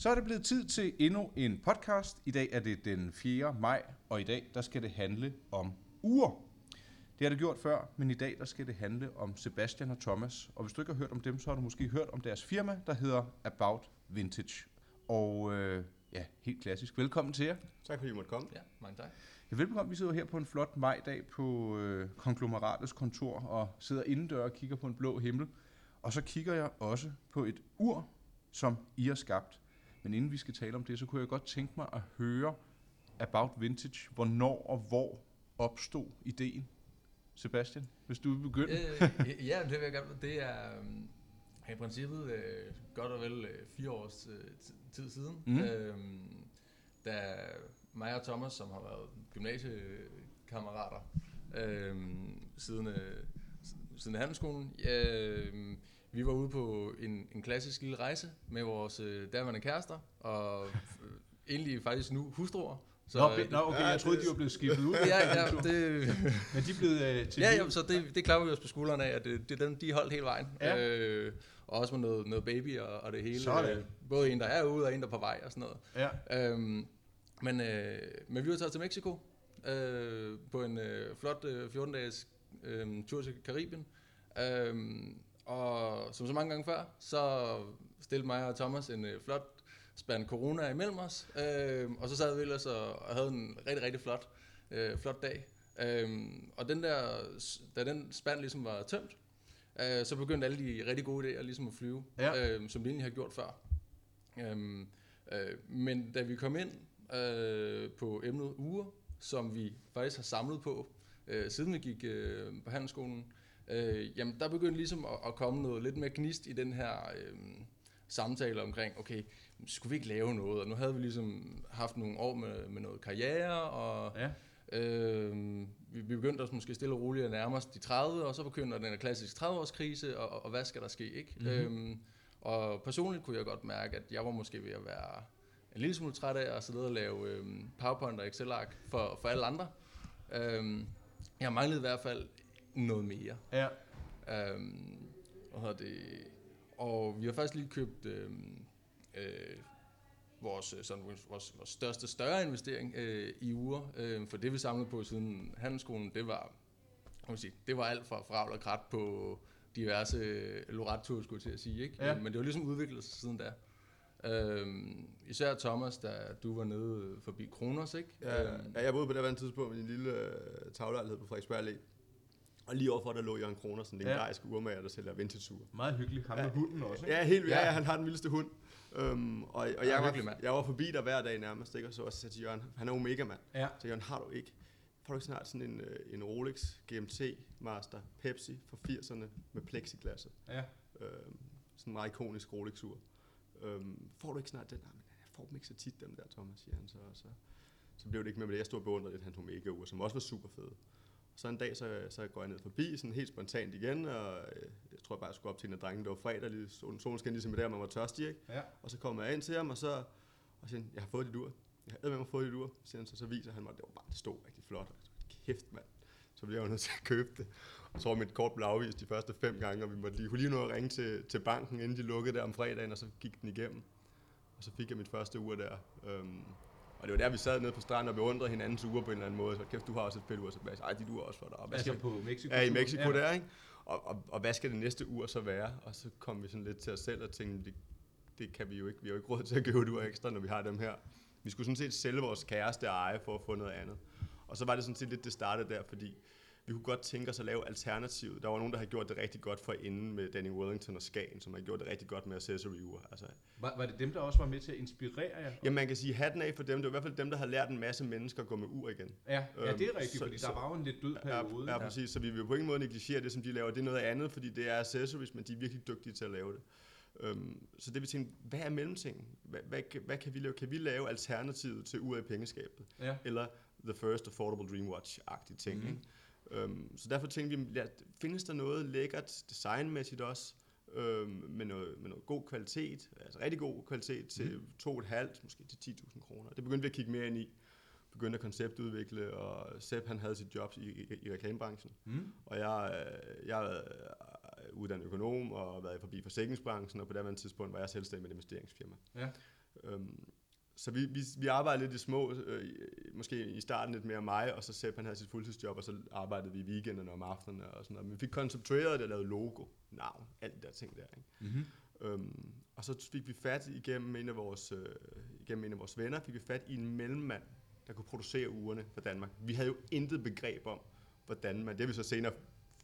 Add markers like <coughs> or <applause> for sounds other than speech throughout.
Så er det blevet tid til endnu en podcast. I dag er det den 4. maj, og i dag der skal det handle om uger. Det har det gjort før, men i dag der skal det handle om Sebastian og Thomas. Og hvis du ikke har hørt om dem, så har du måske hørt om deres firma, der hedder About Vintage. Og øh, ja, helt klassisk. Velkommen til jer. Tak fordi I måtte komme. Ja, mange tak. Ja, velkommen. Vi sidder her på en flot majdag på øh, konglomeratets kontor og sidder indendør og kigger på en blå himmel. Og så kigger jeg også på et ur, som I har skabt. Men inden vi skal tale om det, så kunne jeg godt tænke mig at høre About Vintage. Hvornår og hvor opstod ideen? Sebastian, hvis du vil begynde. Øh, <laughs> ja, det vil jeg gerne. Det er um, i princippet øh, godt og vel øh, fire års øh, ti- tid siden, Mm. øhm, da mig og Thomas, som har været gymnasiekammerater øhm, siden, øh, siden handelsskolen, øh, vi var ude på en, en klassisk lille rejse med vores øh, daværende kærester, og øh, egentlig faktisk nu hustruer. Nå, øh, be- nå, okay, Ja, jeg troede, det- de var blevet skiftet ud. ja, ja, <laughs> det, Men de er blevet øh, til Ja, jamen, så det, det klapper vi os på skuldrene af, at det, det er dem, de holdt hele vejen. Ja. Øh, og også med noget, noget baby og, og det hele. Sådan. Øh, både en, der er ude, og en, der er på vej og sådan noget. Ja. Øhm, men, øh, men vi var taget til Mexico øh, på en øh, flot øh, 14-dages øh, tur til Karibien. Øhm, og som så mange gange før, så stillede mig og Thomas en øh, flot spand corona imellem os. Øh, og så sad vi ellers og, og havde en rigtig, rigtig flot, øh, flot dag. Øhm, og den der, da den spand ligesom var tømt, øh, så begyndte alle de rigtig gode idéer ligesom at flyve, Ja. øh, som vi egentlig har gjort før. Øhm, øh, men da vi kom ind øh, på emnet uger, som vi faktisk har samlet på, øh, siden vi gik øh, på handelsskolen, øh, jamen der begyndte ligesom at, at komme noget lidt mere gnist i den her øh, samtale omkring, okay, skulle vi ikke lave noget? Og nu havde vi ligesom haft nogle år med, med noget karriere, og ja. Øh, vi vi begyndte os måske stille og roligt at nærme os de 30, og så begynder den klassiske 30-årskrise, og, og, og hvad skal der ske, ikke? Mhm. Mm-hmm. Øhm, og personligt kunne jeg godt mærke, at jeg var måske ved at være en lille smule træt af at sidde og lave øhm, PowerPoint og Excel-ark for, for alle andre. Øhm, jeg manglede i hvert fald noget mere. ja. Øhm, hvad hedder det? Og vi har faktisk lige købt øhm, øh, vores, øh, sådan, vores, vores største større investering øh, i uger. Øh, for det vi samlede på siden handelsskolen, det var, kan sige, det var alt fra fravl og krat på diverse øh, lorattur, skulle jeg til at sige. Ikke? Ja. Øh, Men det var ligesom udviklet sig siden da. Øhm, især Thomas, da du var nede forbi Kronos, ikke? Ja, Øhm, ja, jeg boede på det her tidspunkt i en lille øh, taglejlighed på Frederiksberg Allé. Og lige overfor der lå Jørgen Kroner, sådan en Ja. legendarisk urmager, der sælger vintage-ure. Meget hyggeligt. Ham med Ja. hunden også, ikke? Ja, helt vildt. Ja, Ja. ja, han har den vildeste hund. Øhm, og, og Ja, jeg, hyggelig var, mand. jeg var forbi der hver dag nærmest, ikke? og så også sagde til Jørgen, han er omega mand. Ja. Så Jørgen, har du ikke, får du ikke snart sådan en, øh, en Rolex GMT Master Pepsi fra 80'erne med plexiglasset? Ja. Øhm, sådan en meget ikonisk Rolex-ur. Øhm, får du ikke snart den? Nej, men jeg får dem ikke så tit, dem der, Thomas, siger han så. Og så, så blev det ikke med det. Jeg stod og beundrede lidt hans Omega-ur, som også var super fede. Så en dag, så, så går jeg ned forbi, sådan helt spontant igen, og øh, jeg tror bare, jeg skulle op til en af drengene, det var fredag, lige, solen, solen skinner ligesom i der, man var tørstig, ikke? Ja. Og så kommer jeg ind til ham, og så og siger jeg har fået dit ur. Jeg har med mig fået dit ur. Så, siger han, så, så viser han mig, det var bare, det stod rigtig flot. Og jeg tænkte, kæft, mand. Så blev jeg jo nødt til at købe det. Og så var mit kort blev afvist de første fem gange, og vi måtte lige, kunne lige nå at ringe til, til banken, inden de lukkede der om fredagen, og så gik den igennem. Og så fik jeg mit første ur der. Øhm, og det var der, vi sad nede på stranden og beundrede hinandens uger på en eller anden måde. Så kæft, du har også et fedt ur, så Ej, dit ur er også flot. Og hvad Altså skal, på Mexico. Ja, i Mexico ja. der, ikke? Og, og, og, hvad skal det næste ur så være? Og så kom vi sådan lidt til os selv og tænkte, det, det kan vi jo ikke. Vi har jo ikke råd til at købe et ur ekstra, når vi har dem her. Vi skulle sådan set sælge vores kæreste eje for at få noget andet. Og så var det sådan set lidt, det startede der, fordi vi kunne godt tænke os at lave alternativet. Der var nogen, der havde gjort det rigtig godt for inden med Danny Wellington og Skagen, som har gjort det rigtig godt med accessory-ure. Altså, Var, var det dem, der også var med til at inspirere jer? jamen man kan sige hatten af for dem. Det var i hvert fald dem, der har lært en masse mennesker at gå med ur igen. Ja, ja det er Øhm, rigtigt, så- fordi så- der var jo en lidt død periode. Ja, ja, præcis. Så vi vil på ingen måde negligere det, som de laver. Det er noget andet, fordi det er accessories, men de er virkelig dygtige til at lave det. Um, så det vi tænkte, hvad er mellemtingen? Hvad, hvad, kan- hvad kan vi lave? Kan vi lave alternativet til ur i pengeskabet? Ja. Eller the first affordable dream watch-agtige ting, mm. ikke? Um, så derfor tænkte vi, ja, findes der noget lækkert designmæssigt også, um, med, noget, med noget god kvalitet, altså rigtig god kvalitet til Mhm. 2,5, måske til 10.000 kroner. Det begyndte vi at kigge mere ind i. Begyndte at konceptudvikle, og Sepp han havde sit job i, i, i reklamebranchen. Mm. Og jeg, øh, jeg er uddannet økonom og været forbi forsikringsbranchen, og på det tidspunkt var jeg selvstændig med et investeringsfirma. Ja. Øhm, så vi, vi, vi arbejdede lidt i små, øh, måske i starten lidt mere mig, og så Sepp han havde sit fuldtidsjob, og så arbejdede vi i weekenderne om aftenerne og sådan noget. Men vi fik konceptueret det og lavet logo, navn, alt de der ting der. Ikke? Mm-hmm. Øhm, og så fik vi fat igennem en af vores, øh, igennem en af vores venner, fik vi fat i en mellemmand, der kunne producere ugerne for Danmark. Vi havde jo intet begreb om, hvordan man, det har vi så senere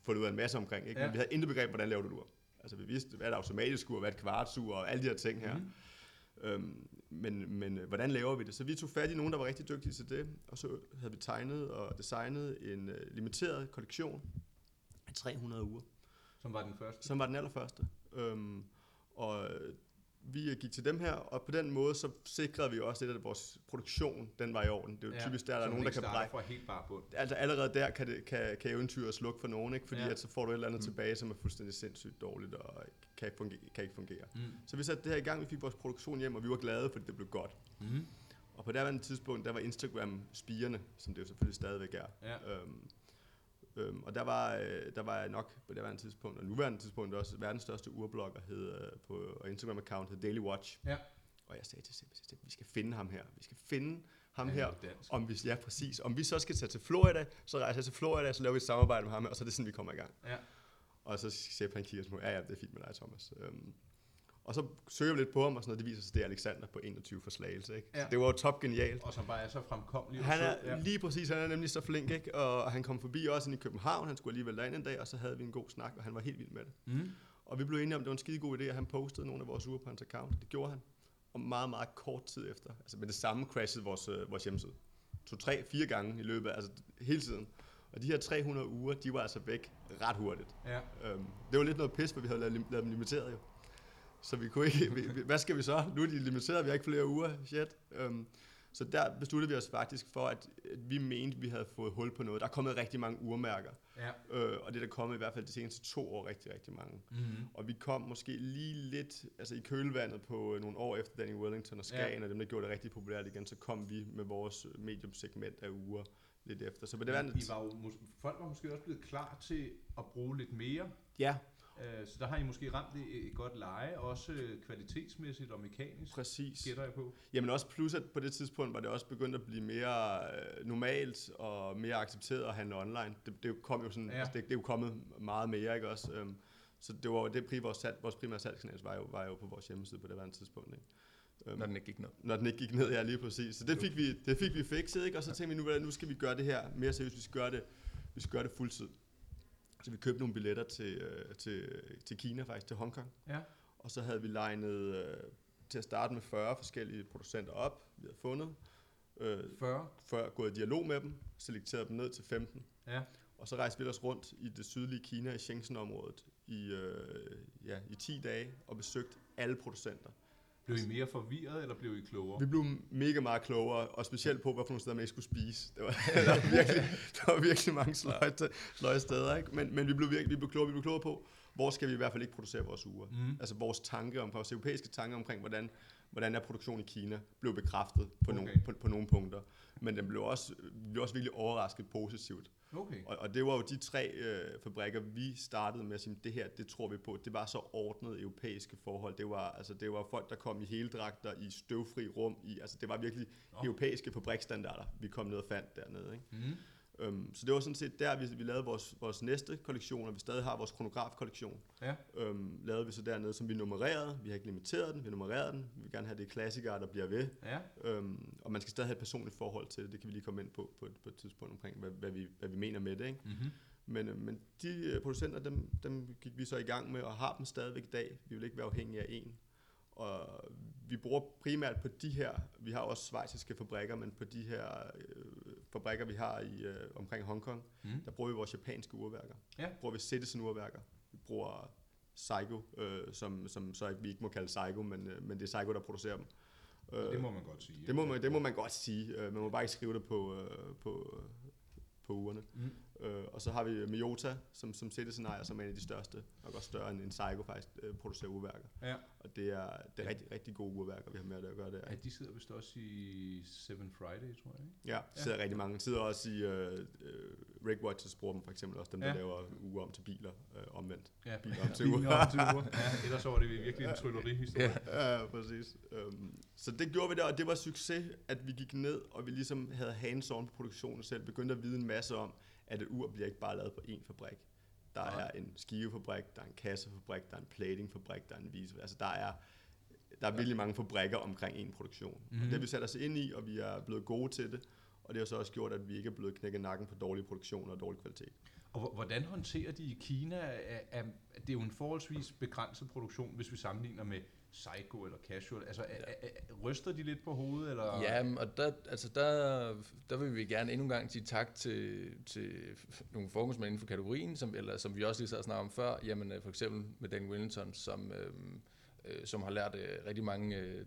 fundet ud af en masse omkring, ikke? Ja. Men vi havde intet begreb, hvordan laver du et ur. Altså vi vidste, hvad er et automatisk ur, hvad et kvartsur, og alle de her ting her. Mhm. Øhm, men, men øh, hvordan laver vi det? Så vi tog fat i nogen, der var rigtig dygtige til det, og så havde vi tegnet og designet en øh, limiteret kollektion af 300 uger Som var den første. som var den allerførste. Øhm, og øh, vi gik til dem her, og på den måde så sikrede vi også lidt, at vores produktion, den var i orden. Det er jo ja, typisk der, der er nogen, der kan brække. fra helt bare bund. Altså allerede der kan, det, kan, kan eventyret slukke for nogen, ikke? fordi Ja. at så får du et eller andet mm. tilbage, som er fuldstændig sindssygt dårligt og kan ikke fungere. Kan ikke fungere. Mm. Så vi satte det her i gang, vi fik vores produktion hjem, og vi var glade, fordi det blev godt. Mm. Og på det tidspunkt, der var Instagram spirende, som det jo selvfølgelig stadigvæk er. Ja. Øhm, øhm, og der var, øh, der var jeg nok på det her tidspunkt, og nuværende tidspunkt også verdens største urblogger hed, øh, på Instagram-account hed Daily Watch. Ja. Og jeg sagde til Sepp, vi skal finde ham her. Vi skal finde ham Ja, her. er dansk. Om vi, ja, præcis. Om vi så skal tage til Florida, så rejser jeg til Florida, så laver vi et samarbejde med ham her, og så er det sådan, vi kommer i gang. Ja. Og så Sepp han kigger på, ja, ja, det er fint med dig, Thomas. Øhm, og så søger vi lidt på ham, og sådan noget. Det viser sig, at det er Alexander på 21 for Slagelse. Ikke? Ja. Så det var jo top genialt. Og som bare er så fremkommelig. Han sød. er lige præcis, han er nemlig så flink, ikke? Og han kom forbi også ind i København, han skulle alligevel derind en dag, og så havde vi en god snak, og han var helt vild med det. Mm. Og vi blev enige om, at det var en skide god idé, at han postede nogle af vores uger på hans account. Det gjorde han. Og meget, meget kort tid efter, altså med det samme crashede vores, øh, vores hjemmeside. To, tre, fire gange i løbet af, altså hele tiden. Og de her 300 uger, de var altså væk ret hurtigt. Ja. Øhm, det var lidt noget pis, for vi havde lavet, lavet dem limiteret jo. Så vi kunne ikke, vi, hvad skal vi så? Nu er de limiteret, vi har ikke flere uger, shit. Øhm, så der besluttede vi os faktisk for, at, at vi mente, at vi havde fået hul på noget. Der er kommet rigtig mange urmærker, Ja. øh, og det er der kommet i hvert fald de seneste to år rigtig, rigtig mange. Mm. Og vi kom måske lige lidt altså i kølvandet på øh, nogle år efter Danny Wellington og Skagen, ja. og dem, der gjorde det rigtig populært igen, så kom vi med vores mediumsegment af uger lidt efter. Så på det I, var I var jo, folk var måske også blevet klar til at bruge lidt mere. Ja, Øh, så der har I måske ramt et, et godt leje, også kvalitetsmæssigt og mekanisk, præcis. gætter jeg på. Jamen også plus, at på det tidspunkt var det også begyndt at blive mere øh, normalt og mere accepteret at handle online. Det, det kom jo sådan, Ja. altså det, det er jo kommet meget mere, ikke også? Øhm, så det var jo det, pri- vores, salg, vores primære salgskanal var jo, var jo på vores hjemmeside på det her tidspunkt. Ikke? Øhm, Når den ikke gik ned. når den ikke gik ned, ja lige præcis. Så det fik vi, det fik vi fikset, ikke? Og så tænkte vi, nu, nu skal vi gøre det her mere seriøst, vi skal gøre det, vi skal gøre det fuldtid. Så vi købte nogle billetter til, øh, til, til Kina faktisk, til Hongkong. Ja. Og så havde vi legnet øh, til at starte med 40 forskellige producenter op, vi havde fundet. Øh, 40. før gået i dialog med dem, selekteret dem ned til 15. Ja. Og så rejste vi ellers rundt i det sydlige Kina, i Shenzhen-området, i, øh, ja, i 10 dage og besøgt alle producenter. Blev I mere forvirret, eller blev I klogere? Vi blev mega meget klogere, og specielt på, hvad for nogle steder man ikke skulle spise. Det var, <laughs> der, var virkelig, der var virkelig mange sløje, sløje steder, ikke? Men, men vi, blev virkelig, vi, blev klogere, vi blev klogere på, hvor skal vi i hvert fald ikke producere vores uger. Mm. Altså vores tanke om, vores europæiske tanker omkring, hvordan, hvordan er produktion i Kina, blev bekræftet på, Okay. nogle, på, på nogle punkter. Men den blev også, vi blev også virkelig overrasket positivt. Okay. Og, og det var jo de tre øh, fabrikker, vi startede med at sige, det her, det tror vi på. Det var så ordnet europæiske forhold. Det var, altså, det var folk, der kom i heldragter, i støvfri rum. I, altså, det var virkelig Nå. europæiske fabrikstandarder, vi kom ned og fandt dernede. Ikke? Mm. Um, så det var sådan set der, vi, vi lavede vores, vores næste kollektion, og vi stadig har vores kronograf-kollektion. Ja. Um, lavede vi så dernede, som vi nummererede. Vi har ikke limiteret den, vi nummererede den. Vi vil gerne have det klassikere, der bliver ved. Ja. Um, og man skal stadig have et personligt forhold til det. Det kan vi lige komme ind på på, et- på et tidspunkt omkring, hvad, hvad, vi, hvad vi mener med det. Ikke? Mm-hmm. Men, øh, men de øh, producenter, dem, dem gik vi så i gang med, og har dem stadigvæk i dag. Vi vil ikke være afhængige af en. Og vi bruger primært på de her, vi har også svejsiske fabrikker, men på de her øh, fabrikker, vi har i øh, omkring Hongkong, Mm. der bruger vi vores japanske urværker. Ja. Bruger vi Citizen urværker. Vi bruger Saigo, øh, som, som så ikke, vi ikke må kalde Saigo, men, øh, men det er Saigo, der producerer dem. Og det må man godt sige. det, må man, det må man godt sige. Øh, man må bare ikke skrive det på, øh, på, på ugerne. Mm. Øh, og så har vi Miyota som, som citizen ejer, som er en af de største, og også større end, end Saigo faktisk, øh, producerer urværker. Ja. Og det er, det er rigtig, rigtig gode urværker, vi har med at gøre der. ja, de sidder vist også i Seven Friday, tror jeg. Ikke? Ja, sidder ja. rigtig mange. Sidder også i uh, uh, Rick Watches bruger dem for eksempel også, dem der Ja. laver uger om til biler, uh, omvendt. Ja, <laughs> Biler om til uger. Ja, ellers så var det virkelig en tryllerihistorie. <laughs> Ja. Ja, præcis. Um, så det gjorde vi der, og det var succes, at vi gik ned, og vi ligesom havde hands-on på produktionen selv, begyndte at vide en masse om, at et ur bliver ikke bare lavet på én fabrik. Der Nej. er en skivefabrik, der er en kassefabrik, der er en platingfabrik, der er en vise. Altså der er, der er virkelig mange fabrikker omkring én produktion. Mm. Og det har vi sat os ind i, og vi er blevet gode til det. Og det har så også gjort, at vi ikke er blevet knækket nakken på dårlig produktion og dårlig kvalitet. Og hvor- hvordan håndterer de i Kina? Det er jo en forholdsvis begrænset produktion, hvis vi sammenligner med Psycho eller Casual. Altså, er, er, er, ryster de lidt på hovedet? Eller? Ja, og der, altså der, der vil vi gerne endnu en gang sige tak til, til nogle formålsmænd inden for kategorien, som, eller, som vi også lige så snart om før, jamen øh, for eksempel med Dan Wellington, som, øh, øh, som har lært øh, rigtig mange øh,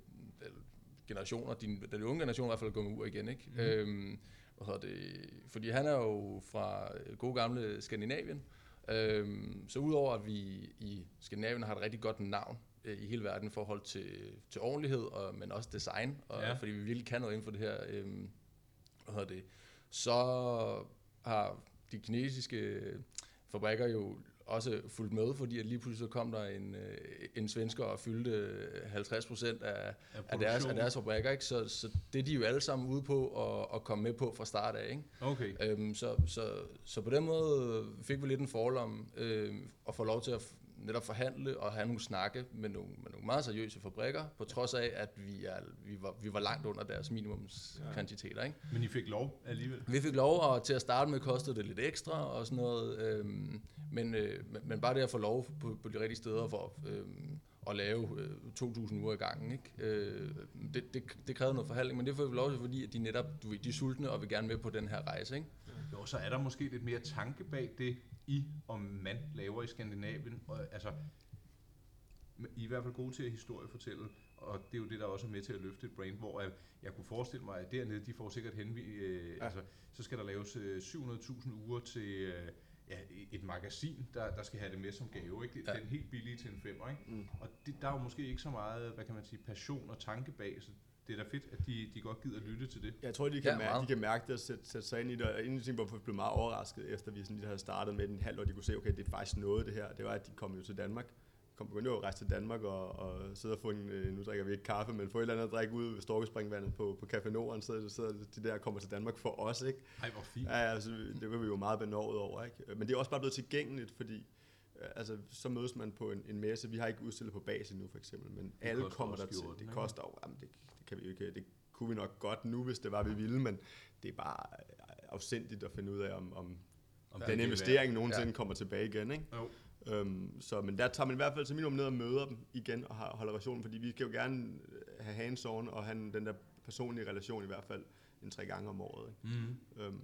generationer, din, den unge generation i hvert fald er gået ud igen, ikke? Mm. Øhm, hvad hedder det? Fordi han er jo fra øh, gode gamle Skandinavien, øhm, så udover at vi i Skandinavien har et rigtig godt navn i hele verden i forhold til, til ordentlighed, og, men også design, og, Ja. fordi vi virkelig kan noget inden for det her, øhm, hvad hedder det, så har de kinesiske fabrikker jo også fulgt med, fordi at lige pludselig så kom der en, øh, en svensker og fyldte 50 procent af, af, deres, af deres fabrikker, ikke? Så, så det er de jo alle sammen ude på at, at komme med på fra start af. Ikke? Okay. Øhm, så, så, så på den måde fik vi lidt en forlom øhm, og få lov til at netop forhandle og have nogle snakke med nogle, med nogle meget seriøse fabrikker, på trods af, at vi, er, vi, var, vi var langt under deres minimumskvantiteter. Ikke? Men I fik lov alligevel? Vi fik lov, og til at starte med kostede det lidt ekstra og sådan noget, øhm, men, øh, men- bare det at få lov på, på de rigtige steder for øhm, at lave øh, 2.000 uger i gangen, ikke? Øh, det, det, det krævede noget forhandling, men det får vi lov til, fordi at de netop du ved, de er sultne og vil gerne med på den her rejse. Ikke? Jo, så er der måske lidt mere tanke bag det, I og man laver i Skandinavien. Og, altså, I er i hvert fald gode til at historiefortælle, og det er jo det, der også er med til at løfte et brand, hvor øh, jeg kunne forestille mig, at dernede, de får sikkert henvi, øh, Ja. ja. altså, så skal der laves øh, 700.000 uger til øh, ja, et magasin, der, der skal have det med som gave. Ikke? Ja. Den helt billige til en femmer. Ikke? Mm. Og det, der er jo måske ikke så meget, hvad kan man sige, passion og tanke bag, så det er da fedt, at de, de godt gider lytte til det. Jeg tror, de kan, Ja, mærke, meget. de kan mærke det og sætte, sætte sig ind i det. Og en af de ting, hvorfor jeg blev meget overrasket, efter vi sådan lige havde startet med den halv år, de kunne se, okay, det er faktisk noget det her. Det var, at de kom jo til Danmark. Kom begyndte jo at rejse til Danmark og, og sidde og få en, øh, nu drikker vi ikke kaffe, men få et eller andet at drikke ud ved Storkespringvandet på, på Café Norden, så sidder de der og kommer til Danmark for os, ikke? Ej, hvor fint. Ja, altså, det var vi jo meget benovet over, ikke? Men det er også bare blevet tilgængeligt, fordi altså, så mødes man på en, en messe. Vi har ikke udstillet på base nu, for eksempel, men alle koster kommer der til. Det koster jo, jamen, det, det, kan vi jo ikke, det kunne vi nok godt nu, hvis det var, vi ville, men det er bare øh, afsindigt at finde ud af, om, om Om den det er investering nogensinde Ja. kommer tilbage igen, ikke? Jo. Øhm, så, men der tager man i hvert fald til minimum ned og møder dem igen og har, holder relationen, fordi vi skal jo gerne øh, have hands-on og have den der personlige relation i hvert fald en tre gange om året. Ikke? Mm. Øhm,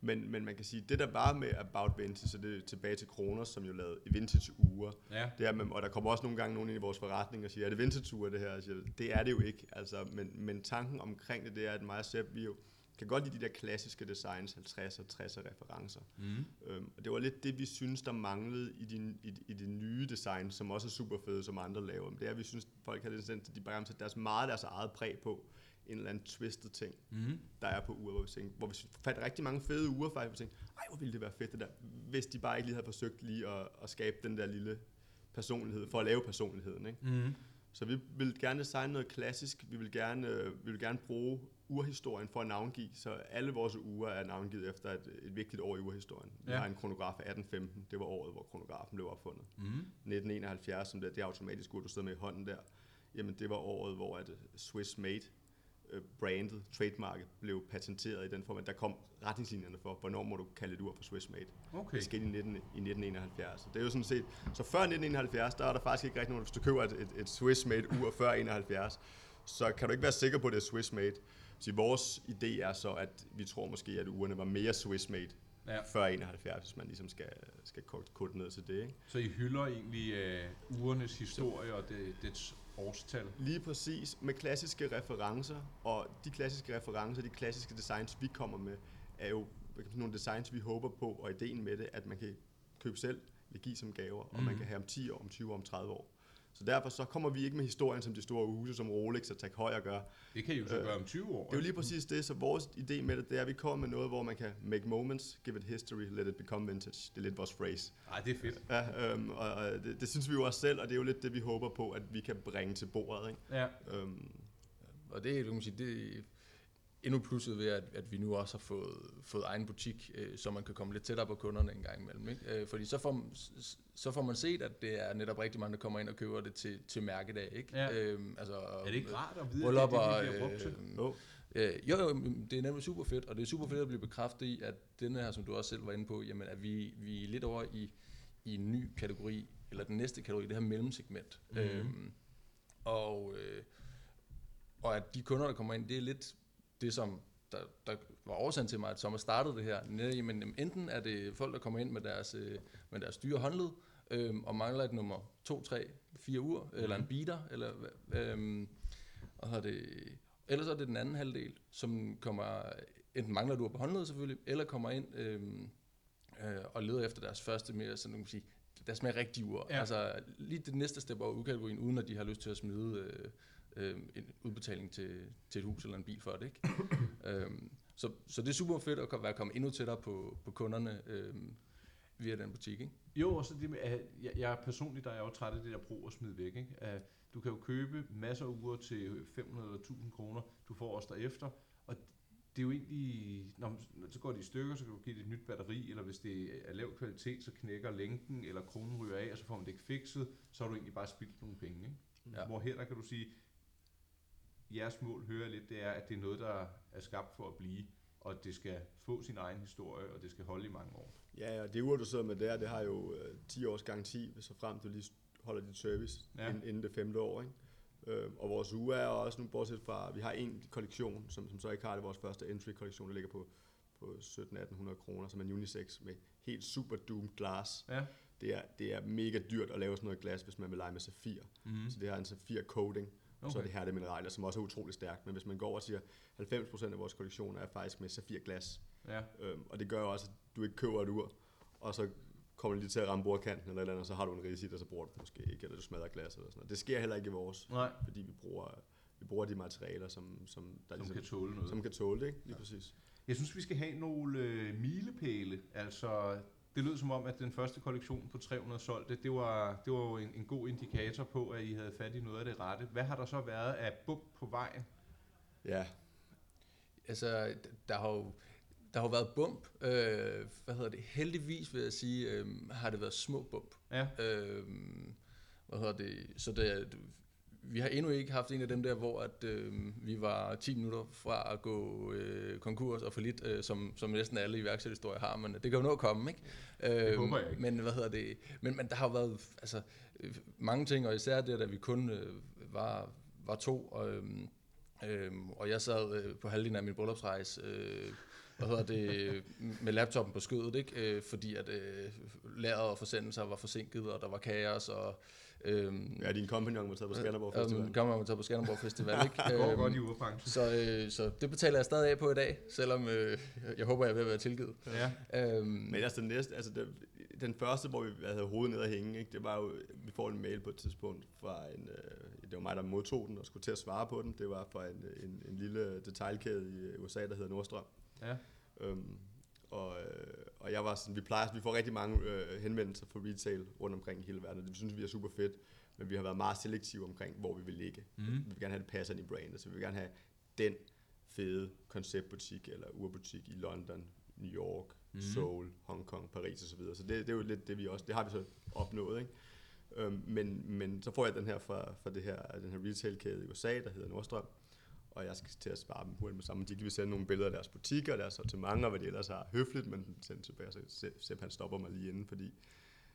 men, men man kan sige, det der var med About Vintage, så det er tilbage til Kronos, som jo lavede vintage uger, Ja. det er, man- og der kommer også nogle gange nogen ind i vores forretning og siger, er det vintage uger det her? Jeg siger, det er det jo ikke, altså, men, men tanken omkring det, det er, at mig og Sepp, vi jo kan godt lide de der klassiske designs, 50'er, 60'er referencer. Mm. Øhm, og det var lidt det, vi synes, der manglede i de, i, i de nye designs, som også er super fede, som andre laver. Men det er, at vi synes, folk har lidt sådan, at de bare har deres meget deres eget præg på en eller anden twisted ting, Mm. der er på uger, hvor vi, tænkte, hvor vi fandt rigtig mange fede uger faktisk, hvor vi tænkte, ej, hvor ville det være fedt det der, hvis de bare ikke lige havde forsøgt lige at, at skabe den der lille personlighed, for at lave personligheden. Ikke? Mm. Så vi vil gerne designe noget klassisk, vi vil gerne, øh, vi vil gerne bruge urhistorien for at navngive, så alle vores uger er navngivet efter et, et vigtigt år i urhistorien. Vi Ja. har en kronograf af 1815, det var året, hvor kronografen blev opfundet. Mm. 1971, som det, det automatiske ur, du sidder med i hånden der, jamen det var året, hvor at øh, Swiss Made brandet, trademarket, blev patenteret i den form, at der kom retningslinjerne for, hvornår må du kalde et ur for Swiss Made. Okay. Det skete i, 19, i 1971. Så det er jo sådan set, så før 1971, der er der faktisk ikke rigtig nogen, hvis du køber et, et, et Swiss made ur før 71, så kan du ikke være sikker på, at det er Swiss made. Så vores idé er så, at vi tror måske, at urene var mere Swiss made Ja. før 71, hvis man ligesom skal, skal korte ned til det. Ikke? Så I hylder egentlig uh, ugernes historie og det, dets årstal? Lige præcis med klassiske referencer, og de klassiske referencer, de klassiske designs, vi kommer med, er jo nogle designs, vi håber på, og ideen med det, at man kan købe selv, vil give som gaver, og man Mhm. kan have om 10 år, om 20 år, om 30 år. Så derfor så kommer vi ikke med historien, som de store huse, som Rolex og Tag Heuer gør. Det kan I jo så Øh, gøre om 20 år. Det er jo lige præcis det, så vores idé med det, det er, at vi kommer med noget, hvor man kan make moments, give it history, let it become vintage. Det er lidt vores phrase. Nej, det er fedt. Ja, øhm, og, og det, det, synes vi jo også selv, og det er jo lidt det, vi håber på, at vi kan bringe til bordet. Ikke? Ja. Øhm, Og det, kan man sige, det er endnu plusset ved, at, at vi nu også har fået, fået egen butik, øh, så man kan komme lidt tættere på kunderne en gang imellem. Ikke? Øh, fordi så får, så får man set, at det er netop rigtig mange, der kommer ind og køber det til, til mærkedag. Ikke? Ja. Øhm, altså, Er det ikke rart at vide, at det er det, de bliver brugt til? øh, jo, Øh, jo, jo, det er nemlig super fedt, og det er super fedt at blive bekræftet i, at denne her, som du også selv var inde på, jamen, at vi, vi er lidt over i, i en ny kategori, eller den næste kategori, det her mellemsegment. Mhm. Øhm, og, øh, og at de kunder, der kommer ind, det er lidt det, som der, der var årsagen til mig, at Sommer startede det her. Nej, jamen, enten er det folk, der kommer ind med deres, øh, med deres dyre håndled, øhm, og mangler et nummer 2, 3, 4 uger, mm. eller en beater, eller øhm, og så er det, ellers er det den anden halvdel, som kommer, enten mangler du på håndled selvfølgelig, eller kommer ind øhm, øh, og leder efter deres første mere, sådan man kan sige, deres mere rigtige ur. Ja. Ja. Altså lige det næste step over udkategorien, uden at de har lyst til at smide øh, øh, en udbetaling til, til et hus eller en bil for det. Ikke? <coughs> øhm, så, så det er super fedt at være kommet endnu tættere på, på kunderne øhm, via den butik. Ikke? Jo, og så det med, at jeg, jeg personligt, der er jeg jo træt af det der brug og smid væk. Ikke? At du kan jo købe masser af uger til 500 eller 1000 kroner, du får også derefter, og det er jo egentlig, når, så går de i stykker, så kan du give det et nyt batteri, eller hvis det er lav kvalitet, så knækker lænken, eller kronen ryger af, og så får man det ikke fikset, så har du egentlig bare spildt nogle penge. Ikke? Ja. Hvor her der kan du sige, jeres mål hører jeg lidt, det er, at det er noget, der er skabt for at blive, og det skal få sin egen historie, og det skal holde i mange år. ja, og det ur, du sidder med der, det har jo øh, 10 års garanti, så frem du lige holder dit service Ja. inden, inden det femte år. Ikke? Øh, og vores uge er også nu, bortset fra, vi har en kollektion, som, som så ikke har det, vores første entry-kollektion, der ligger på, på 1700-1800 kroner, som er en unisex med helt super doom glass. Ja. Det er, det er mega dyrt at lave sådan noget glas, hvis man vil lege med safir. Mm. Så det har en safir coating, okay. så er det her det mineraler, som også er utrolig stærkt. Men hvis man går over og siger, 90% af vores kollektion er faktisk med safir glas, Ja. øhm, og det gør jo også, at du ikke køber et ur, og så kommer det lige til at ramme bordkanten eller eller andet, og så har du en risit, og så bruger du det måske ikke, eller du smadrer glas eller sådan noget. Det sker heller ikke i vores, Nej, fordi vi bruger, vi bruger de materialer, som, som, der som ligesom, kan tåle noget. som kan tåle det, ikke? Lige præcis. Jeg synes, vi skal have nogle øh, milepæle. Altså, det lød som om, at den første kollektion på 300 solgte, det var, det var jo en, en god indikator på, at I havde fat i noget af det rette. Hvad har der så været af bump på vejen? Ja, Altså, der har jo, der har jo været bump. Øh, hvad hedder det? Heldigvis vil jeg sige, øh, har det været små bump. Ja, Øh, hvad hedder det? Så det, vi har endnu ikke haft en af dem der, hvor at, øh, vi var 10 minutter fra at gå øh, konkurs og for lidt, øh, som, som næsten alle iværksætterhistorier har, men det kan jo nå at komme, ikke? Øh, håber jeg ikke. Men hvad hedder det? Men, men der har jo været altså, øh, mange ting, og især det, at vi kun øh, var, var to, og, øh, øh, og jeg sad øh, på halvdelen af min bryllupsrejse, øh, hvad hedder det, <laughs> med laptopen på skødet, ikke? Øh, fordi at øh, lageret og forsendelser var forsinket, og der var kaos, og øhm, ja din kompagnon var taget på Skanderborg Festival. øhm, kommer man taget på Skanderborg Festival, ikke? det går Øhm, godt i urbranchen. så, øh, så det betaler jeg stadig af på i dag, selvom øh, jeg håber, jeg er ved at være tilgivet. Ja, Øhm, Men den næste, altså den, den første, hvor vi havde hovedet ned at hænge, ikke, det var jo, vi får en mail på et tidspunkt fra en, øh, det var mig, der modtog den og skulle til at svare på den. Det var fra en, en, en lille detailkæde i USA, der hedder Nordstrøm. ja. Øhm, og, øh, og jeg var sådan, vi plejer, vi får rigtig mange øh, henvendelser fra retail rundt omkring i hele verden, det synes vi er super fedt, men vi har været meget selektive omkring, hvor vi vil ligge. Mm. Vi vil gerne have det passer ind i brandet, så vi vil gerne have den fede konceptbutik eller urbutik i London, New York, mm. Seoul, Hong Kong, Paris osv. Så, så det, det er jo lidt det, vi også, det har vi så opnået, ikke? Øhm, men, men så får jeg den her fra, fra det her, den her retailkæde i USA, der hedder Nordstrøm, og jeg skal til at svare dem hurtigt med sammen. De vil sende nogle billeder af deres butikker, deres sortiment og hvad de ellers har høfligt, men sende tilbage, så Se- Sepp han stopper mig lige inden, fordi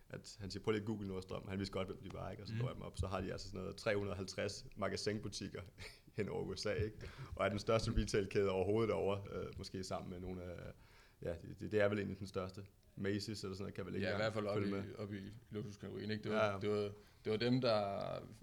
at han siger, prøv lige at google Nordstrøm. Han vidste godt, hvem de var, ikke? og så Mm. mm. jeg dem op. Så har de altså sådan noget 350 magasinbutikker <laughs> hen over USA, ikke? og er den største retailkæde overhovedet over, øh, måske sammen med nogle af, ja, det, det, er vel egentlig den største. Macy's eller sådan noget, kan vel ikke Ja, i hvert fald op i, op i luksuskategorien. Ikke? Det, var, ja, ja. Det, var, det var dem, der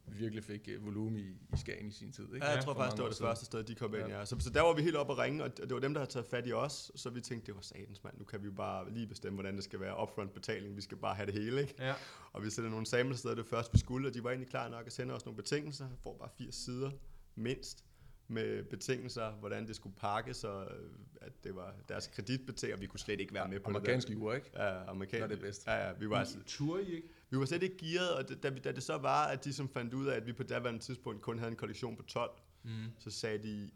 virkelig fik uh, volumen i, i Skagen i sin tid. Ikke? Ja, jeg Ja, tror for faktisk, det var det første sted, de kom ind, Ja. ja. Så, så der var vi helt oppe at ringe, og det var dem, der havde taget fat i os, så vi tænkte, det var satans mand, nu kan vi jo bare lige bestemme, hvordan det skal være. Upfront betaling, vi skal bare have det hele, ikke? Ja. Og vi sendte nogle samples afsted det første, vi skulle, og de var egentlig klar nok at sende os nogle betingelser. Jeg får bare 80 sider, mindst, med betingelser, hvordan det skulle pakkes, og øh, at det var deres kreditbetingelser, og vi kunne slet ikke være med på Amerikansk det jure, ikke? Ja, amerikansk. Det er bedst. Ja, ja, vi var, altså, Tur I ikke? Vi var slet ikke gearet, og da, da det så var, at de som fandt ud af, at vi på daværende tidspunkt kun havde en kollektion på 12, Mm. så sagde de,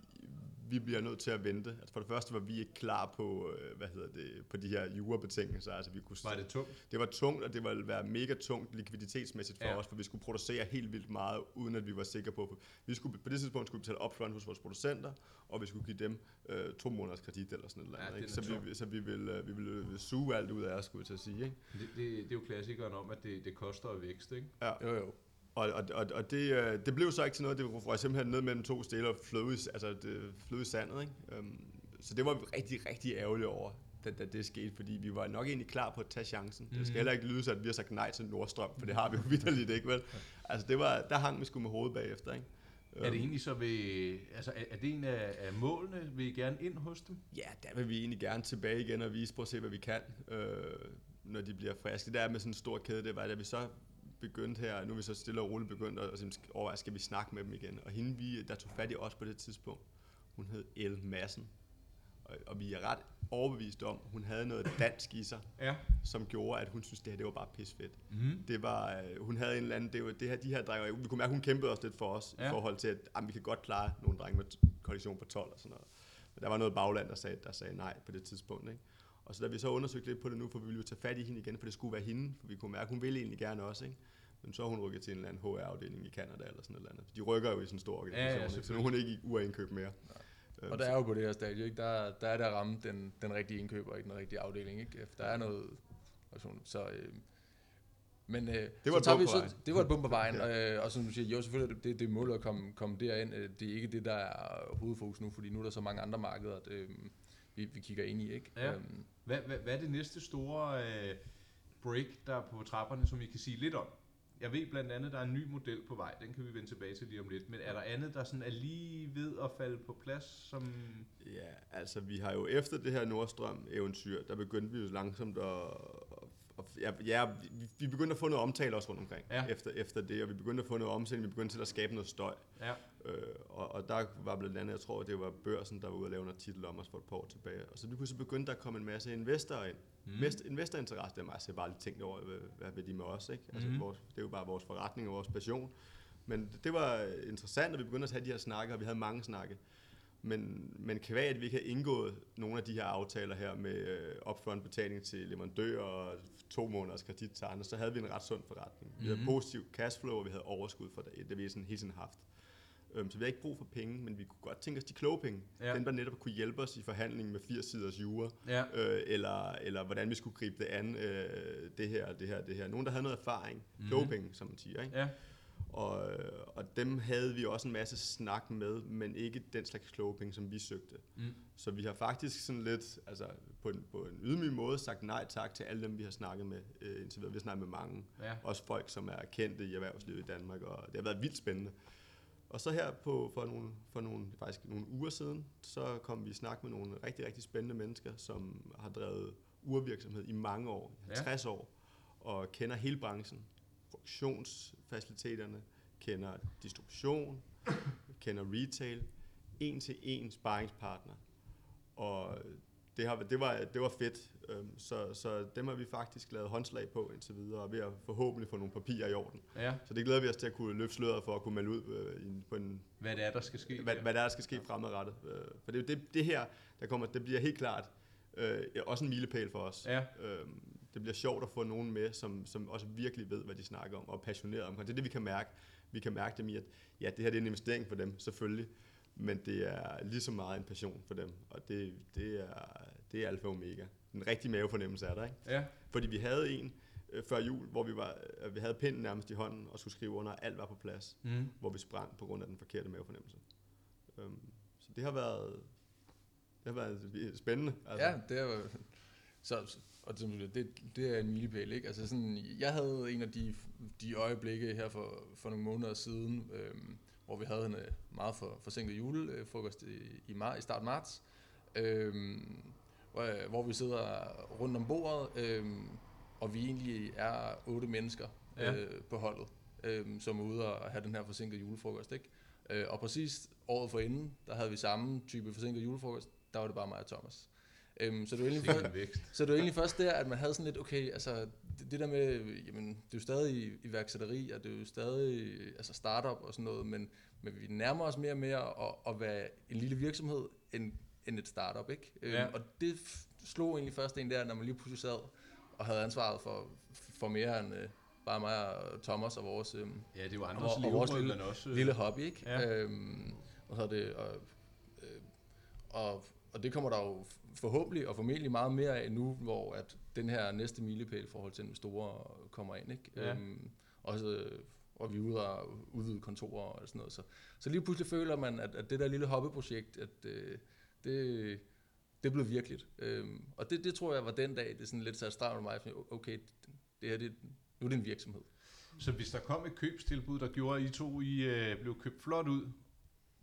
vi bliver nødt til at vente. Altså for det første var vi ikke klar på, øh, hvad hedder det, på de her jurebetingelser. Altså vi kunne Var det tungt? det var tungt, og det ville være mega tungt likviditetsmæssigt for Ja. ja. os, for vi skulle producere helt vildt meget, uden at vi var sikre på. Vi skulle, på det tidspunkt skulle vi betale upfront hos vores producenter, og vi skulle give dem øh, to måneders kredit eller sådan noget. Ja, Ja, den ikke? er Så, vi, så vi ville, øh, vi ville suge alt ud af os, skulle jeg til at sige. Ikke? Det, det, det er jo klassikeren om, at det, det koster at vækste, ikke? Jo, jo. Og, og, og, og det, øh, det blev så ikke til noget, det var simpelthen ned mellem to stille og flød i, altså det flød i sandet. Ikke? Um, så det var vi rigtig, rigtig ærgerlige over, da, da det skete, fordi vi var nok egentlig klar på at tage chancen. Mm. Det skal Mhm. heller ikke lyde så, at vi har sagt nej til Nordstrøm, for det har vi jo <laughs> vidderligt ikke, vel? Altså det var, der hang vi sgu med hovedet bagefter, ikke? Er det Øhm, egentlig så ved, altså er, er det en af, af målene? Vil I gerne ind hos dem? Ja, der vil vi egentlig gerne tilbage igen og vise, prøve at se, hvad vi kan, øh, når de bliver friske. Det der med sådan en stor kæde, det var, da vi så begyndte her, nu er vi så stille og roligt begyndt at overveje, skal vi snakke med dem igen. Og hende, vi, der tog fat i os på det tidspunkt, hun hed El Madsen. Og, og vi er ret overbevist om, hun havde noget dansk i sig, Ja. som gjorde, at hun synes, det her det var bare pisfedt. Mm. Det var, øh, hun havde en eller anden, det var det her, de her drenge, vi kunne mærke, hun kæmpede også lidt for os, Ja. i forhold til, at jamen, vi kan godt klare nogle drenge med koalition på 12 og sådan noget. Men der var noget bagland, der sagde, der sagde nej på det tidspunkt. Ikke? Og så da vi så undersøgte lidt på det nu, for vi ville jo tage fat i hende igen, for det skulle være hende, for vi kunne mærke, hun ville egentlig gerne også. Ikke? Men så er hun rykket til en eller anden HR-afdeling i Canada eller sådan noget. De rykker jo i sådan en stor Ja, ja, organisation, ikke? så nu er hun ikke i UA-indkøb mere. Øhm, Og der er jo på det her stadie, ikke? Der, der er der at ramme den, den rigtige indkøber, ikke den rigtige afdeling. Ikke? Der er noget... Så, øh, men øh, Det så var bump vi, så, det var et bump på <laughs> vejen, øh, og som du siger, jo selvfølgelig, det, det er målet at komme, komme derind. Øh, Det er ikke det, der er hovedfokus nu, fordi nu er der så mange andre markeder, at, øh, vi, vi kigger ind i. Ikke? Ja. Øhm, Hvad, hvad, hvad er det næste store øh, break, der er på trapperne, som I kan sige lidt om? Jeg ved blandt andet, der er en ny model på vej, den kan vi vende tilbage til lige om lidt. Men er der andet, der sådan er lige ved at falde på plads, som... Ja, altså vi har jo efter det her Nordstrøm-eventyr, der begyndte vi jo langsomt at... ja, ja, vi, begyndte at få noget omtale også rundt omkring ja. efter, efter det, og vi begyndte at få noget omsætning, vi begyndte til at skabe noget støj. Ja, Øh, og, og der var blandt andet, jeg tror, det var børsen, der var ude at lave en artikel om os for et par år tilbage. Og så lige pludselig begyndte der at komme en masse investorer ind. Mm. Mm. Vest, investorinteresse, det er så jeg bare lige tænkt over, hvad, hvad vil de med os, ikke? Altså, mm. vores, det er jo bare vores forretning og vores passion. Men det, var interessant, at vi begyndte at have de her snakke, og vi havde mange snakke. Men, men kvæg, at vi ikke har indgået nogle af de her aftaler her med øh, upfront betaling til leverandører og to måneders kredit til andre, så havde vi en ret sund forretning. Vi havde Mhm. positiv cashflow, og vi havde overskud for det. Det har vi sådan hele tiden haft. Øhm, så vi har ikke brug for penge, men vi kunne godt tænke os de kloge penge. Ja. Dem, der netop kunne hjælpe os i forhandlingen med 80 siders jure, ja. øh, eller, eller hvordan vi skulle gribe det an, øh, det her, det her, det her. Nogen, der havde noget erfaring. Mhm. Kloge penge, som man siger. Ikke? Ja, Og, og dem havde vi også en masse snak med, men ikke den slags kloge penge, som vi søgte. Mm. Så vi har faktisk sådan lidt, altså på en, på en ydmyg måde, sagt nej tak til alle dem, vi har snakket med øh, indtil videre. Vi har snakket med mange. ja. Også folk, som er kendte i erhvervslivet i Danmark, og det har været vildt spændende. Og så her på, for, nogle, for nogle, faktisk nogle uger siden, så kom vi i snak med nogle rigtig, rigtig spændende mennesker, som har drevet urvirksomhed i mange år, i 50 ja. år, og kender hele branchen, produktionsfaciliteterne, kender distribution, kender retail, en til en sparringspartner. Og det, har, det, var, det var fedt, Øhm, så, så dem har vi faktisk lavet håndslag på indtil videre, og ved at forhåbentlig få nogle papirer i orden. ja. Så det glæder vi os til at kunne løfte sløret for at kunne melde ud øh, i- på en, Hvad det er, der skal ske. hvad, der. hvad der er, skal ske fremadrettet. Øh, for det, det, det her, der kommer, det bliver helt klart øh, også en milepæl for os. Ja, Øh, det bliver sjovt at få nogen med, som, som også virkelig ved, hvad de snakker om, og er passioneret om. Det er det, vi kan mærke. Vi kan mærke dem i, at ja, det her det er en investering for dem, selvfølgelig, men det er lige så meget en passion for dem, og det, det, er, det er alfa og omega. En rigtig mavefornemmelse er der, ikke? ja. Fordi vi havde en øh, før jul, hvor vi, var, øh, vi havde pinden nærmest i hånden og skulle skrive under, at alt var på plads, Mm. hvor vi sprang på grund af den forkerte mavefornemmelse. Øhm, så det har været, det har været spændende. Altså. Ja, det jo så, og det, det, det er en milepæl, ikke? Altså sådan, jeg havde en af de, de øjeblikke her for, for nogle måneder siden, øhm, hvor vi havde en øh, meget for, forsinket julefrokost i, i, mar, i start marts, øhm, hvor, hvor vi sidder rundt om bordet, øhm, og vi egentlig er otte mennesker Ja. øh, på holdet, øhm, som er ude og have den her forsinkede julefrokost, ikke? Øh, og præcis året for inden, der havde vi samme type forsinket julefrokost, der var det bare mig og Thomas. Øhm, så det var egentlig vækst. så det var egentlig først der, at man havde sådan lidt, okay, altså det, det der med, jamen, det er jo stadig iværksætteri, og det er jo stadig altså startup og sådan noget, men, men vi nærmer os mere og mere at, at være en lille virksomhed end, end et startup, ikke? Ja. Øhm, og det f- slog egentlig først en der, når man lige pludselig sad og havde ansvaret for, for mere end øh, bare mig og Thomas og vores øhm, Ja, det er jo Og- andres og vores lille- også... øh, lille hobby, ikke? Ja. Øhm, og, så er det, og, øh, og, og det kommer der jo forhåbentlig og formentlig meget mere af nu, hvor at den her næste milepæl i forhold til investorer kommer ind, ikke? Ja. Øhm, også, og vi er ude og udvide kontorer og sådan noget. Så, så lige pludselig føler man, at, at det der lille hobbyprojekt, at øh, det, det blev virkeligt. Øhm, og det, det tror jeg var den dag, det sådan lidt satte streg med mig, okay, det her, det, nu er det en virksomhed. Så hvis der kom et købstilbud, der gjorde, at I to I, øh, blev købt flot ud,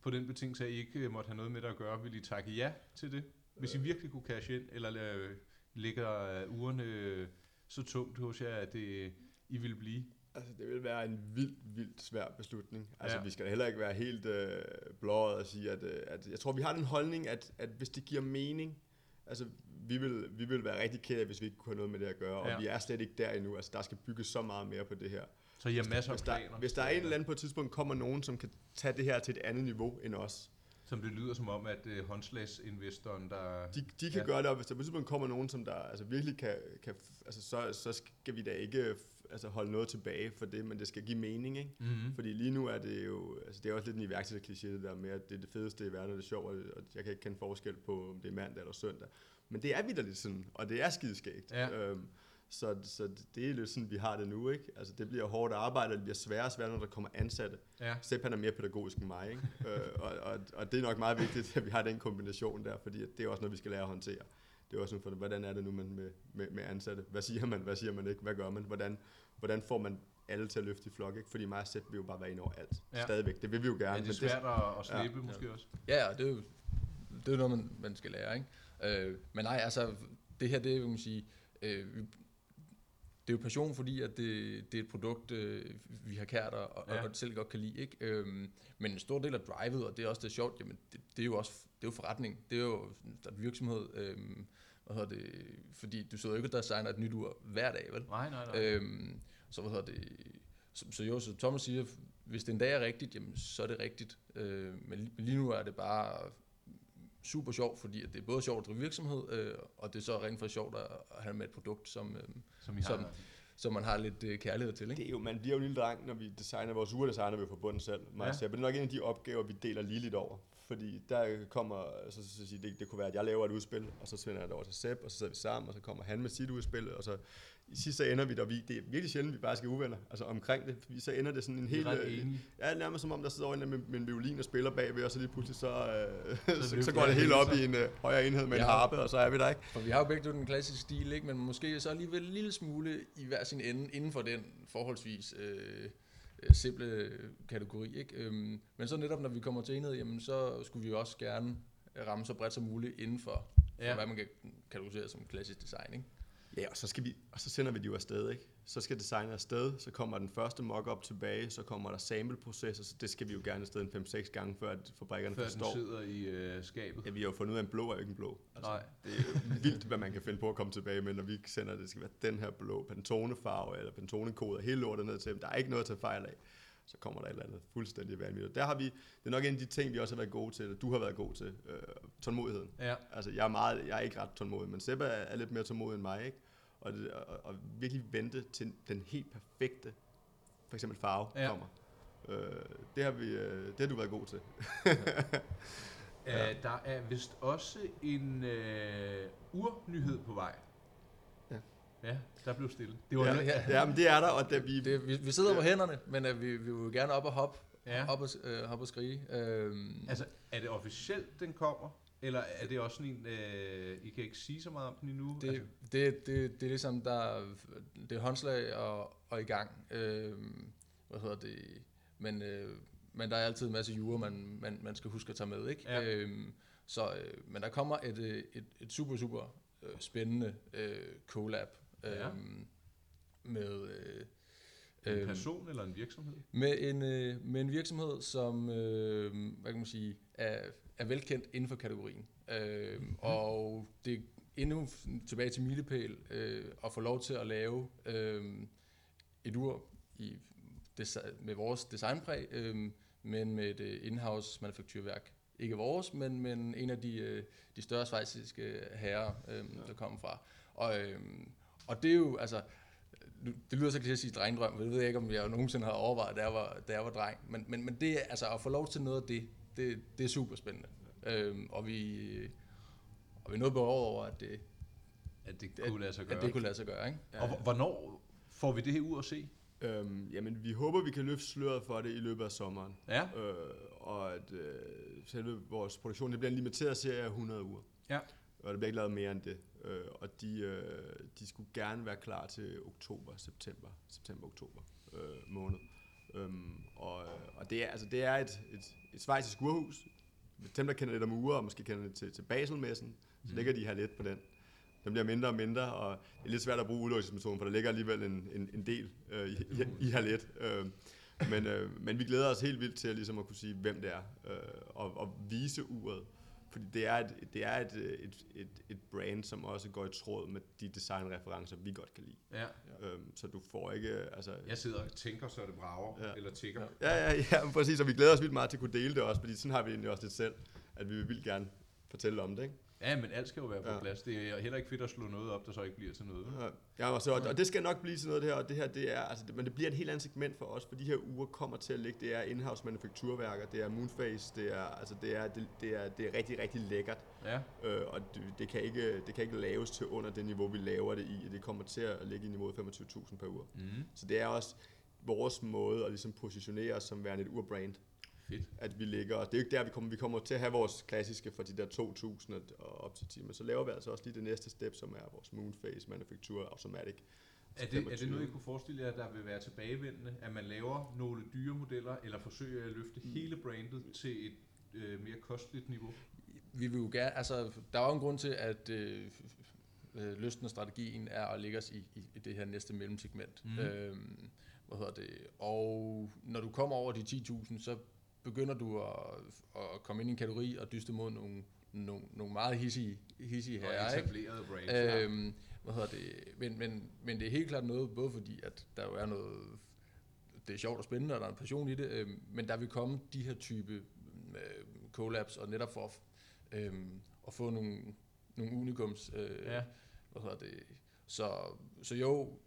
på den betingelse, at I ikke øh, måtte have noget med det at gøre, ville I takke ja til det? Hvis I virkelig kunne cash ind, eller øh, ligger øh, ugerne øh, så tungt hos jer, at det, I ville blive? Altså, det vil være en vildt, vildt svær beslutning. Altså, Ja. vi skal heller ikke være helt øh, blåret og sige, at, øh, at jeg tror, vi har den holdning, at, at hvis det giver mening, altså, vi vil, vi vil være rigtig ked af, hvis vi ikke kunne have noget med det at gøre, Ja. og vi er slet ikke der endnu. Altså, der skal bygges så meget mere på det her. Så I har masser af Hvis der, planer? hvis der er en eller anden på et tidspunkt kommer nogen, som kan tage det her til et andet niveau end os, Som det lyder som om, at øh, håndslagsinvestoren, der... de, de kan Ja. gøre det, og hvis der på et tidspunkt kommer nogen, som der altså virkelig kan, kan altså, så, så skal vi da ikke altså, holde noget tilbage for det, men det skal give mening, ikke? Mm-hmm. Fordi lige nu er det jo, altså det er også lidt en iværksætterkliché, det der med, at det er det fedeste i verden, og det er sjovt, og og jeg kan ikke kende forskel på, om det er mandag eller søndag. Men det er vidderligt sådan, og det er skideskægt. Ja. Øhm, så, så det er lidt sådan, vi har det nu, ikke? Altså det bliver hårdt arbejde, og det bliver sværere og sværere, når der kommer ansatte. Ja. Sepp han er mere pædagogisk end mig, ikke? øh, og, og, og, det er nok meget vigtigt, at vi har den kombination der, fordi at det er også noget, vi skal lære at håndtere. Det er også sådan, for, hvordan er det nu man med, med, med ansatte? Hvad siger man, hvad siger man ikke? Hvad gør man? Hvordan, hvordan får man alle til at løfte i flok, ikke? Fordi mig og Sepp vil jo bare være inde over alt. Ja. Stadigvæk. Det vil vi jo gerne. Ja, det er men svært at, at slippe ja. måske også. Ja, ja, det er jo det er noget, man, man skal lære, ikke? Øh, men nej, altså, det her, det er, kan man sige, øh, vi- det er jo passion, fordi at det, det er et produkt, øh, vi har kært og, og, Ja. og selv godt kan lide, ikke? Øhm, men en stor del af drivet, og det er også det er sjovt, jamen, det, det, er jo også det er jo forretning. Det er jo der er virksomhed, øhm, hvad hedder det, fordi du sidder jo ikke og designer et nyt ur hver dag, vel? Nej, nej, nej. Øhm, så hvad hedder det, så, så jo, så Thomas siger, hvis det en dag er rigtigt, jamen, så er det rigtigt. Øh, men lige nu er det bare super sjovt, fordi at det er både sjovt at drive virksomhed, øh, og det er så rent for sjovt at, at have med et produkt, som, øh, som I har. som- som man har lidt øh, kærlighed til. Ikke? Det er jo, man bliver jo en lille dreng, når vi designer vores uger, designer vi jo for bunden selv. Ja. ja. Det er nok en af de opgaver, vi deler lige lidt over. Fordi der kommer, så, så, så, så det, det kunne være, at jeg laver et udspil, og så sender jeg det over til Sepp, og så sidder vi sammen, og så kommer han med sit udspil, og så i sidste så ender vi der, vi, det er virkelig sjældent, vi bare skal uvenner, altså omkring det, fordi så ender det sådan en er helt... øh. Ja, nærmest som om, der sidder over en med, med en violin og spiller bagved, og så lige pludselig så, øh, så, <laughs> så, løfter går det helt hele op sig. i en øh, højere enhed med Ja. en harpe, og så er vi der, ikke? For vi har jo begge den klassiske stil, ikke? men måske så alligevel en lille smule i hver sin ende, inden for den forholdsvis øh, øh, simple kategori. Ikke? Øhm, men så netop, når vi kommer til enhed, jamen, så skulle vi jo også gerne ramme så bredt som muligt inden for, ja. Ja. hvad man kan kategorisere som klassisk design. Ikke? Ja, og så, skal vi, og så sender vi det jo afsted, ikke? Så skal designet afsted, så kommer den første mock-up tilbage, så kommer der sample-processer, så det skal vi jo gerne afsted en 5-6 gange, før at fabrikkerne Før forstår. sidder i øh, skabet. Ja, vi har jo fundet ud af, at en blå er jo ikke en blå. Altså, Nej. Det er jo vildt, hvad man kan finde på at komme tilbage med, når vi sender, det skal være den her blå Pantone-farve, eller Pantone-kode, hele lortet ned til dem. Der er ikke noget at tage fejl af. Så kommer der et eller andet fuldstændig vanvittigt. Der har vi, det er nok en af de ting, vi også har været gode til, eller du har været god til, øh, tålmodigheden. Ja. Altså, jeg er, meget, jeg er ikke ret tålmodig, men Sebba er, er lidt mere tålmodig end mig, ikke? Og, det, og, og virkelig vente til den helt perfekte, for eksempel farve, ja. kommer. Øh, det, har vi, øh, det har du været god til. <laughs> Ja. Uh, der er vist også en øh, urnyhed på vej. Ja. Ja, der blev stille. Det var Ja, ja. ja, ja, men det er der, og det, vi, Det, vi, vi sidder på hænderne, men uh, vi, vi vil jo gerne op og hoppe Ja. op, og, øh, op og skrige. Øhm, Altså, er det officielt, den kommer? Eller er det også sådan en, øh, I kan ikke sige så meget om den endnu? det, altså, det, det, det er ligesom, der, det er håndslag og, og i gang. Øhm, hvad hedder det? Men, øh, men der er altid en masse jure, man, man, man skal huske at tage med, ikke? Ja. Øhm, så, øh, men der kommer et, øh, et, et super, super øh, spændende øh, collab øh, Ja. med... Øh, en øhm, person eller en virksomhed? Med en, øh, med en virksomhed, som øh, hvad kan man sige, er, er velkendt inden for kategorien. Øh, Mhm. Og det er endnu tilbage til milepæl øh, at få lov til at lave øh, et ur i, desi- med vores designpræg, øh, men med et øh, in-house manufakturværk. Ikke vores, men, men en af de, øh, de større svejsiske herrer, øh, der kommer fra. Og, øh, og det er jo, altså, det lyder så til at sige drengdrøm, for det ved jeg ikke, om jeg nogensinde har overvejet, da jeg var, da jeg var dreng. Men, men, men det er, altså, at få lov til noget af det, det, det er super spændende. Øhm, og vi, og vi er noget behov over, at det, At det kunne lade sig gøre. at det kunne lade sig gøre. Ikke? Og hvor- hvornår får vi det her ur at se? Øhm, jamen, vi håber, vi kan løfte sløret for det i løbet af sommeren. Ja. Øh, og at øh, selve vores produktion, det bliver en limiteret serie af 100 uger. Ja. Og der bliver ikke lavet mere end det. Øh, og de, øh, de skulle gerne være klar til oktober, september, september-oktober øh, måned. Øhm, og, øh, og det er, altså, det er et, et, et svejsisk urhus. Dem, der kender lidt om uger, og måske kender det til, til Baselmessen, så Mhm. ligger de her lidt på den. Den bliver mindre og mindre, og det er lidt svært at bruge udlåsningsmetoden, for der ligger alligevel en, en, en del øh, i, i, i her lidt. Øh, men, øh, men vi glæder os helt vildt til at, ligesom at kunne sige, hvem det er, øh, og, og vise uret. Fordi det er, et, det er et, et, et, et brand, som også går i tråd med de designreferencer, vi godt kan lide. Ja. Øhm, så du får ikke... Altså, Jeg sidder og tænker, så det brager, Ja. eller tigger. Ja. ja, ja, ja, præcis, og vi glæder os vildt meget til at kunne dele det også, fordi sådan har vi egentlig også lidt selv, at vi vil vildt gerne fortælle om det, ikke? Ja, men alt skal jo være på Ja. plads. Det er heller ikke fedt at slå noget op, der så ikke bliver til noget. Ja, Ja, og, så, og det skal nok blive sådan noget det her, og det her, det er, altså, det, men det bliver et helt andet segment for os, for de her uger kommer til at ligge, det er in-house manufakturværker, det er Moonface, det er, altså, det er, det, det er, det er rigtig, rigtig lækkert, Ja. øh, og det, det, kan ikke, det kan ikke laves til under det niveau, vi laver det i, det kommer til at ligge i niveauet 25.000 per uge. Mm. Så det er også vores måde at ligesom positionere os som værende et urbrand, Fedt. at vi ligger, og det er jo ikke der, vi kommer, vi kommer til at have vores klassiske fra de der 2.000 og op til 10, men så laver vi altså også lige det næste step, som er vores Moonface Manufacture Automatic. Er det, er det noget, I kunne forestille jer, der vil være tilbagevendende? At man laver nogle dyre modeller, eller forsøger at løfte hele brandet til et øh, mere kosteligt niveau? Vi vil jo gerne, altså, der er jo en grund til, at øh, øh, lysten og strategien er at lægge os i, i, i det her næste mellemsegment. Mhm. Øhm, hvad hedder det? Og når du kommer over de 10.000, så begynder du at, at komme ind i en kategori og dyste mod nogle, nogle, nogle meget hissige, hissige Og herrer, ikke? etablerede brands. ja. Øhm, hvad hedder det? Men, men, men det er helt klart noget, både fordi, at der jo er noget, det er sjovt og spændende, og der er en passion i det, øhm, men der vil komme de her type øh, collabs, og netop for øhm, at få nogle, nogle unikums, øh, Ja. hvad hedder det? Så, så jo,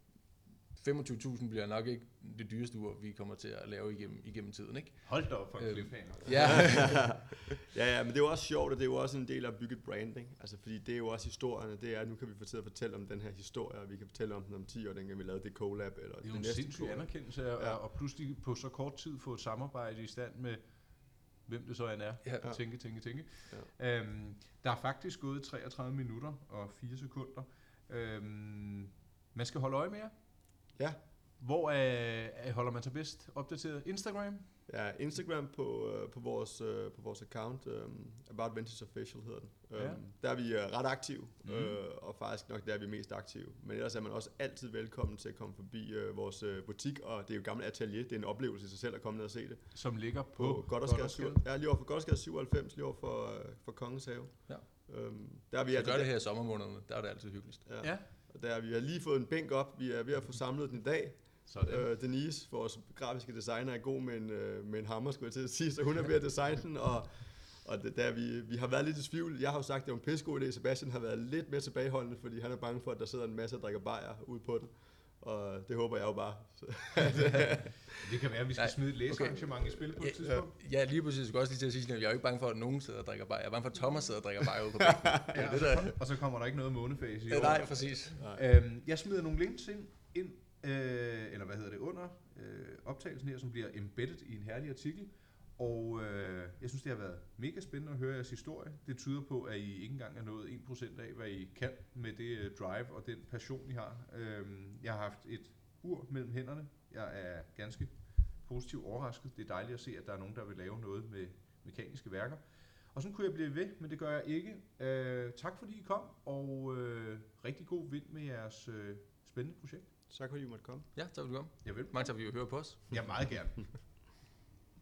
25.000 bliver nok ikke det dyreste ur, vi kommer til at lave igennem, igennem tiden, ikke? Hold da op for en Øhm, cliffhanger. Ja, <laughs> ja, ja, men det er jo også sjovt, og det er jo også en del af at bygge et branding. Altså, fordi det er jo også historierne. Det er, at nu kan vi fortælle, fortælle om den her historie, og vi kan fortælle om den om 10 år, dengang vi lavede det collab, eller Det er jo en sindssyg collab. anerkendelse, og, Ja. og pludselig på så kort tid få et samarbejde i stand med, hvem det så end er. Ja. Tænke, tænke, tænke. Ja. Øhm, der er faktisk gået 33 minutter og 4 sekunder. Øhm, man skal holde øje med jer. Ja. Hvor øh, holder man sig bedst opdateret? Instagram? Ja, Instagram på, øh, på, vores, øh, på vores account, øh, About Vintage Official hedder den. Ja. Øh, der er vi øh, ret aktive, Mhm. øh, og faktisk nok der er vi mest aktive. Men ellers er man også altid velkommen til at komme forbi øh, vores øh, butik, og det er jo et gammelt atelier. Det er en oplevelse i sig selv at komme ned og se det. Som ligger på, På Goddersgade 7, ja, lige over for Goddersgade 97, lige over for, øh, for Kongens Have. Ja. Øhm, der er vi vi altså gør det her i sommermånederne, der er det altid hyggeligst. Ja. Ja. Der, vi har lige fået en bænk op. Vi er ved at få samlet den i dag. Sådan. Øh, Denise, vores grafiske designer, er god med en, øh, med en hammer, skulle jeg til at sige, så hun er ved at designe den, og, og det, der, vi, vi har været lidt i tvivl. Jeg har jo sagt, at det var en pissegod idé. Sebastian har været lidt mere tilbageholdende, fordi han er bange for, at der sidder en masse og drikker bajer ude på den. Og det håber jeg jo bare. Så, <laughs> Det kan være, at vi skal Nej, smide et læsearrangement i spil på et Ja, tidspunkt. Ja, lige præcis. Jeg skal også lige til at sige, at jeg er jo ikke bange for, at nogen sidder og drikker bajer. Jeg er bange for, at Thomas sidder og drikker bajer ude på bænken. <laughs> Ja, det der. og så kommer der ikke noget månefase i Ja, år. nej, præcis. Øhm, jeg smider nogle links ind, ind øh, eller hvad hedder det, under, øh, optagelsen her, som bliver embedded i en herlig artikel. Og øh, jeg synes, det har været mega spændende at høre jeres historie. Det tyder på, at I ikke engang er nået 1% af, hvad I kan med det øh, drive og den passion, I har. Øh, jeg har haft et ur mellem hænderne. Jeg er ganske positivt overrasket. Det er dejligt at se, at der er nogen, der vil lave noget med mekaniske værker. Og sådan kunne jeg blive ved, men det gør jeg ikke. Øh, tak fordi I kom, og øh, rigtig god vind med jeres øh, spændende projekt. Så kunne I måtte komme. Ja, tak fordi du kom. Jeg vil. Mange tak, fordi du hører på os. Ja, meget gerne. <laughs>